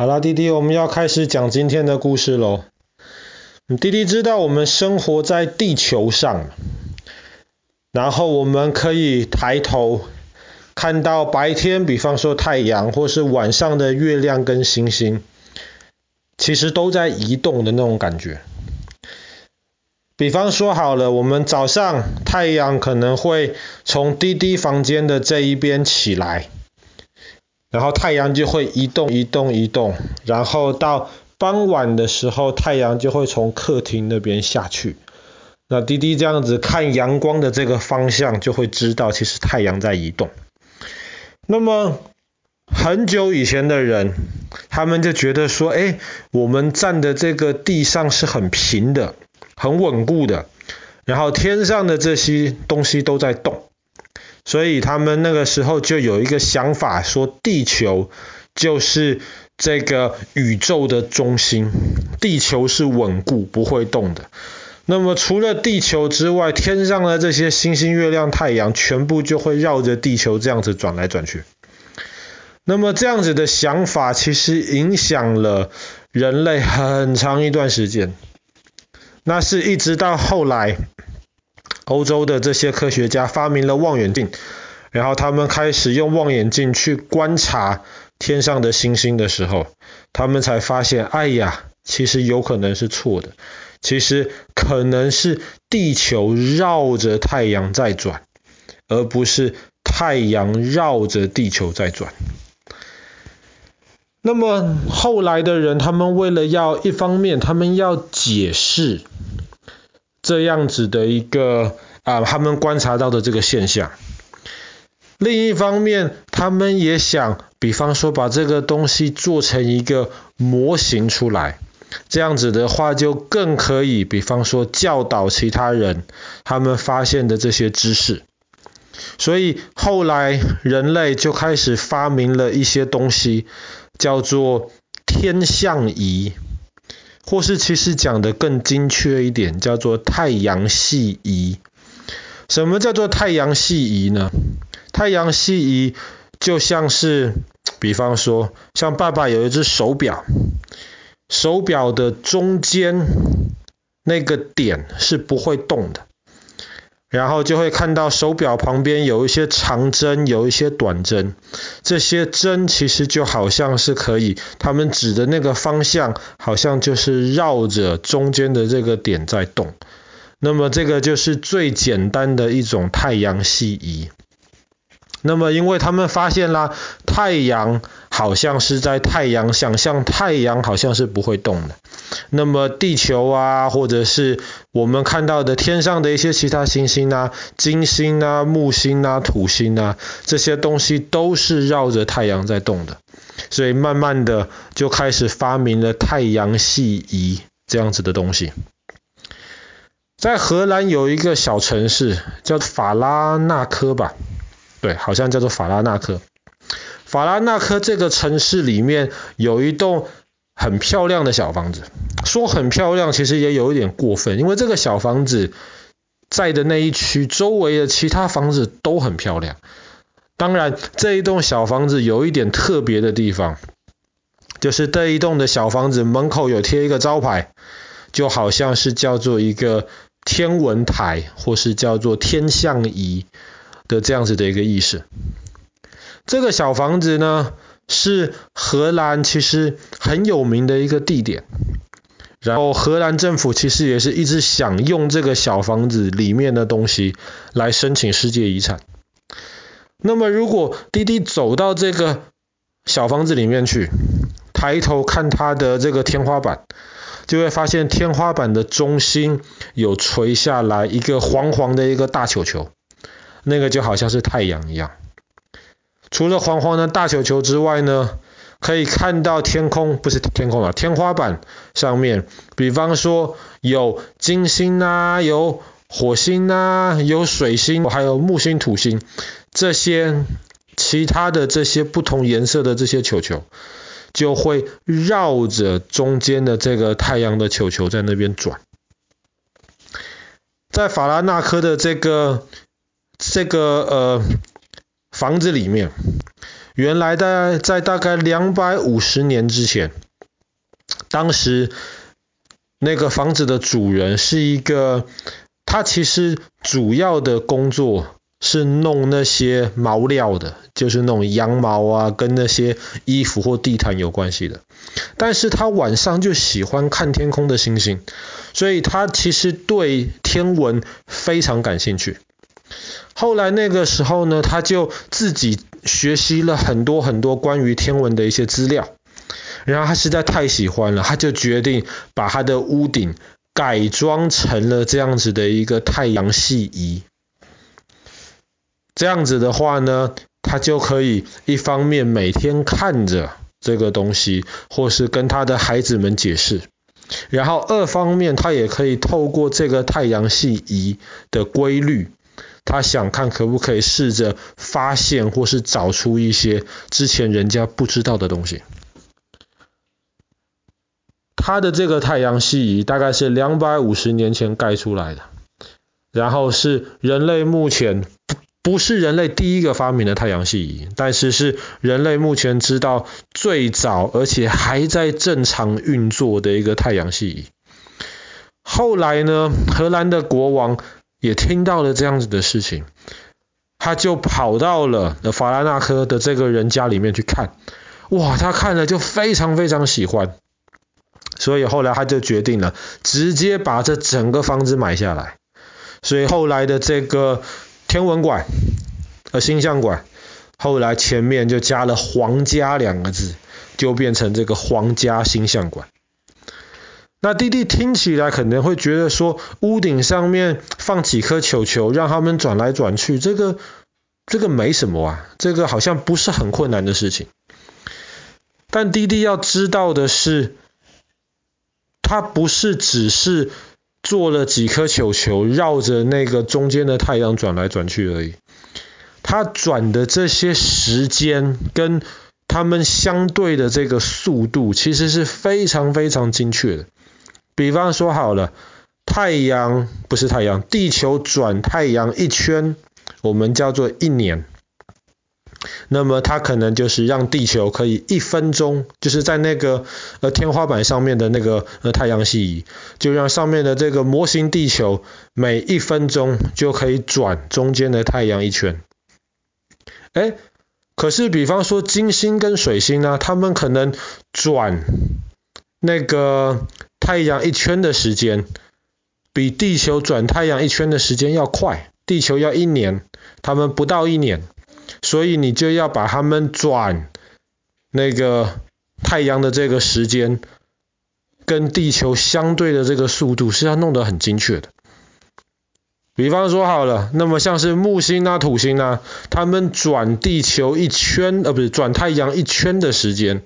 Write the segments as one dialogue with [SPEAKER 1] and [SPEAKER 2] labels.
[SPEAKER 1] 好啦，弟弟，我们要开始讲今天的故事喽。弟弟知道我们生活在地球上，然后我们可以抬头看到白天，比方说太阳，或是晚上的月亮跟星星，其实都在移动的那种感觉。比方说好了，我们早上太阳可能会从弟弟房间的这一边起来。然后太阳就会移动、移动、移动，然后到傍晚的时候，太阳就会从客厅那边下去。那滴滴这样子看阳光的这个方向，就会知道其实太阳在移动。那么很久以前的人，他们就觉得说，哎，我们站的这个地上是很平的、很稳固的，然后天上的这些东西都在动。所以他们那个时候就有一个想法，说地球就是这个宇宙的中心，地球是稳固不会动的。那么除了地球之外，天上的这些星星、月亮、太阳，全部就会绕着地球这样子转来转去。那么这样子的想法，其实影响了人类很长一段时间。那是一直到后来。欧洲的这些科学家发明了望远镜，然后他们开始用望远镜去观察天上的星星的时候，他们才发现，哎呀，其实有可能是错的，其实可能是地球绕着太阳在转，而不是太阳绕着地球在转。那么后来的人，他们为了要一方面，他们要解释。这样子的一个啊，他们观察到的这个现象。另一方面，他们也想，比方说把这个东西做成一个模型出来，这样子的话就更可以，比方说教导其他人他们发现的这些知识。所以后来人类就开始发明了一些东西，叫做天象仪。或是其实讲的更精确一点，叫做太阳系仪。什么叫做太阳系仪呢？太阳系仪就像是，比方说，像爸爸有一只手表，手表的中间那个点是不会动的。然后就会看到手表旁边有一些长针，有一些短针。这些针其实就好像是可以，他们指的那个方向，好像就是绕着中间的这个点在动。那么这个就是最简单的一种太阳系仪。那么因为他们发现啦，太阳好像是在太阳，想象太阳好像是不会动的。那么地球啊，或者是我们看到的天上的一些其他行星啊，金星啊、木星啊、土星啊，这些东西都是绕着太阳在动的。所以慢慢的就开始发明了太阳系仪这样子的东西。在荷兰有一个小城市叫法拉纳科吧，对，好像叫做法拉纳科。法拉纳科这个城市里面有一栋。很漂亮的小房子，说很漂亮，其实也有一点过分，因为这个小房子在的那一区周围的其他房子都很漂亮。当然，这一栋小房子有一点特别的地方，就是这一栋的小房子门口有贴一个招牌，就好像是叫做一个天文台，或是叫做天象仪的这样子的一个意思。这个小房子呢，是荷兰其实很有名的一个地点，然后荷兰政府其实也是一直想用这个小房子里面的东西来申请世界遗产。那么如果滴滴走到这个小房子里面去，抬头看它的这个天花板，就会发现天花板的中心有垂下来一个黄黄的一个大球球，那个就好像是太阳一样。除了黄黄的大球球之外呢，可以看到天空，不是天空啊，天花板上面，比方说有金星啊，有火星啊，有水星，还有木星、土星，这些其他的这些不同颜色的这些球球，就会绕着中间的这个太阳的球球在那边转。在法拉纳科的这个这个呃。房子里面原来在在大概两百五十年之前，当时那个房子的主人是一个，他其实主要的工作是弄那些毛料的，就是那种羊毛啊，跟那些衣服或地毯有关系的。但是他晚上就喜欢看天空的星星，所以他其实对天文非常感兴趣。后来那个时候呢，他就自己学习了很多很多关于天文的一些资料，然后他实在太喜欢了，他就决定把他的屋顶改装成了这样子的一个太阳系仪。这样子的话呢，他就可以一方面每天看着这个东西，或是跟他的孩子们解释，然后二方面他也可以透过这个太阳系仪的规律。他想看可不可以试着发现或是找出一些之前人家不知道的东西。他的这个太阳系仪大概是两百五十年前盖出来的，然后是人类目前不不是人类第一个发明的太阳系仪，但是是人类目前知道最早而且还在正常运作的一个太阳系仪。后来呢，荷兰的国王。也听到了这样子的事情，他就跑到了法拉纳科的这个人家里面去看，哇，他看了就非常非常喜欢，所以后来他就决定了直接把这整个房子买下来，所以后来的这个天文馆和星象馆，后来前面就加了皇家两个字，就变成这个皇家星象馆。那弟弟听起来可能会觉得说，屋顶上面放几颗球球，让他们转来转去，这个这个没什么啊，这个好像不是很困难的事情。但弟弟要知道的是，他不是只是做了几颗球球，绕着那个中间的太阳转来转去而已。他转的这些时间跟他们相对的这个速度，其实是非常非常精确的。比方说好了，太阳不是太阳，地球转太阳一圈，我们叫做一年。那么它可能就是让地球可以一分钟，就是在那个呃天花板上面的那个呃太阳系，就让上面的这个模型地球每一分钟就可以转中间的太阳一圈。哎，可是比方说金星跟水星呢，它们可能转那个。太阳一圈的时间比地球转太阳一圈的时间要快，地球要一年，他们不到一年，所以你就要把他们转那个太阳的这个时间跟地球相对的这个速度是要弄得很精确的。比方说好了，那么像是木星啊、土星啊，他们转地球一圈，呃，不是转太阳一圈的时间，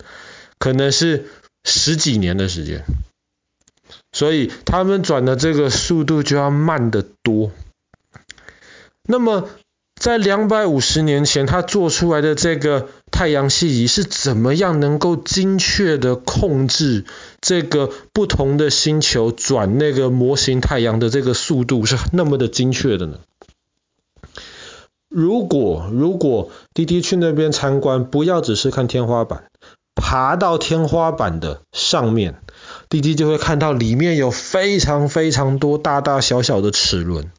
[SPEAKER 1] 可能是十几年的时间。所以他们转的这个速度就要慢得多。那么在两百五十年前，他做出来的这个太阳系仪是怎么样能够精确的控制这个不同的星球转那个模型太阳的这个速度是那么的精确的呢？如果如果滴滴去那边参观，不要只是看天花板，爬到天花板的上面。弟弟就会看到里面有非常非常多大大小小的齿轮，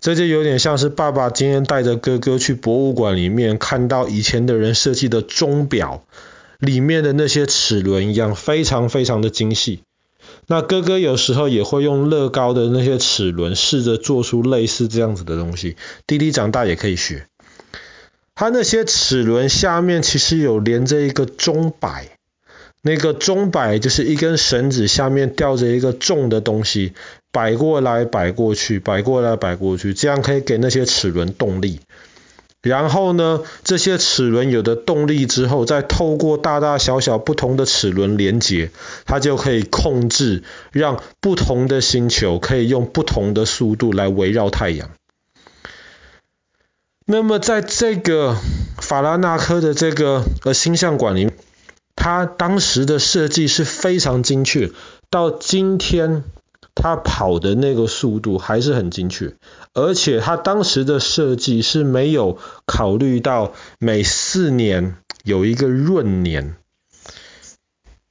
[SPEAKER 1] 这就有点像是爸爸今天带着哥哥去博物馆里面看到以前的人设计的钟表里面的那些齿轮一样，非常非常的精细。那哥哥有时候也会用乐高的那些齿轮试着做出类似这样子的东西，弟弟长大也可以学。他那些齿轮下面其实有连着一个钟摆。那个钟摆就是一根绳子，下面吊着一个重的东西，摆过来摆过去，摆过来摆过去，这样可以给那些齿轮动力。然后呢，这些齿轮有了动力之后，再透过大大小小不同的齿轮连接，它就可以控制，让不同的星球可以用不同的速度来围绕太阳。那么在这个法拉纳科的这个呃星象馆里。他当时的设计是非常精确，到今天它跑的那个速度还是很精确，而且它当时的设计是没有考虑到每四年有一个闰年，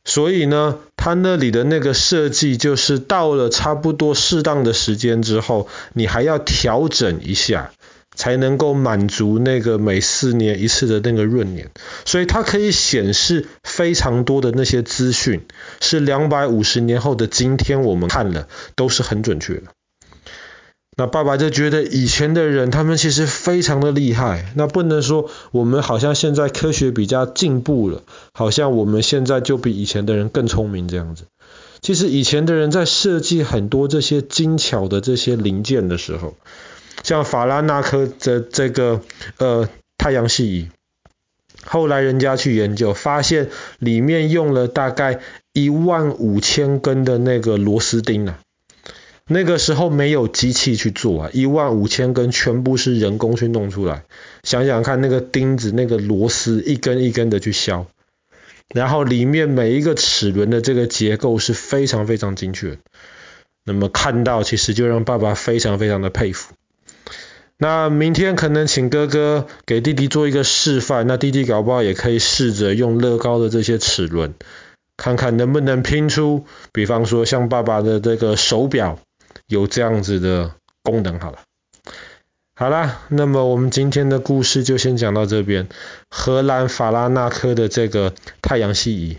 [SPEAKER 1] 所以呢，它那里的那个设计就是到了差不多适当的时间之后，你还要调整一下。才能够满足那个每四年一次的那个闰年，所以它可以显示非常多的那些资讯，是两百五十年后的今天我们看了都是很准确的。那爸爸就觉得以前的人他们其实非常的厉害，那不能说我们好像现在科学比较进步了，好像我们现在就比以前的人更聪明这样子。其实以前的人在设计很多这些精巧的这些零件的时候，像法拉纳克的这个呃太阳系仪，后来人家去研究，发现里面用了大概一万五千根的那个螺丝钉啊，那个时候没有机器去做啊，一万五千根全部是人工去弄出来。想想看，那个钉子、那个螺丝一根一根的去削，然后里面每一个齿轮的这个结构是非常非常精确。那么看到其实就让爸爸非常非常的佩服。那明天可能请哥哥给弟弟做一个示范，那弟弟搞不好也可以试着用乐高的这些齿轮，看看能不能拼出，比方说像爸爸的这个手表有这样子的功能好了。好啦，那么我们今天的故事就先讲到这边。荷兰法拉纳科的这个太阳系仪。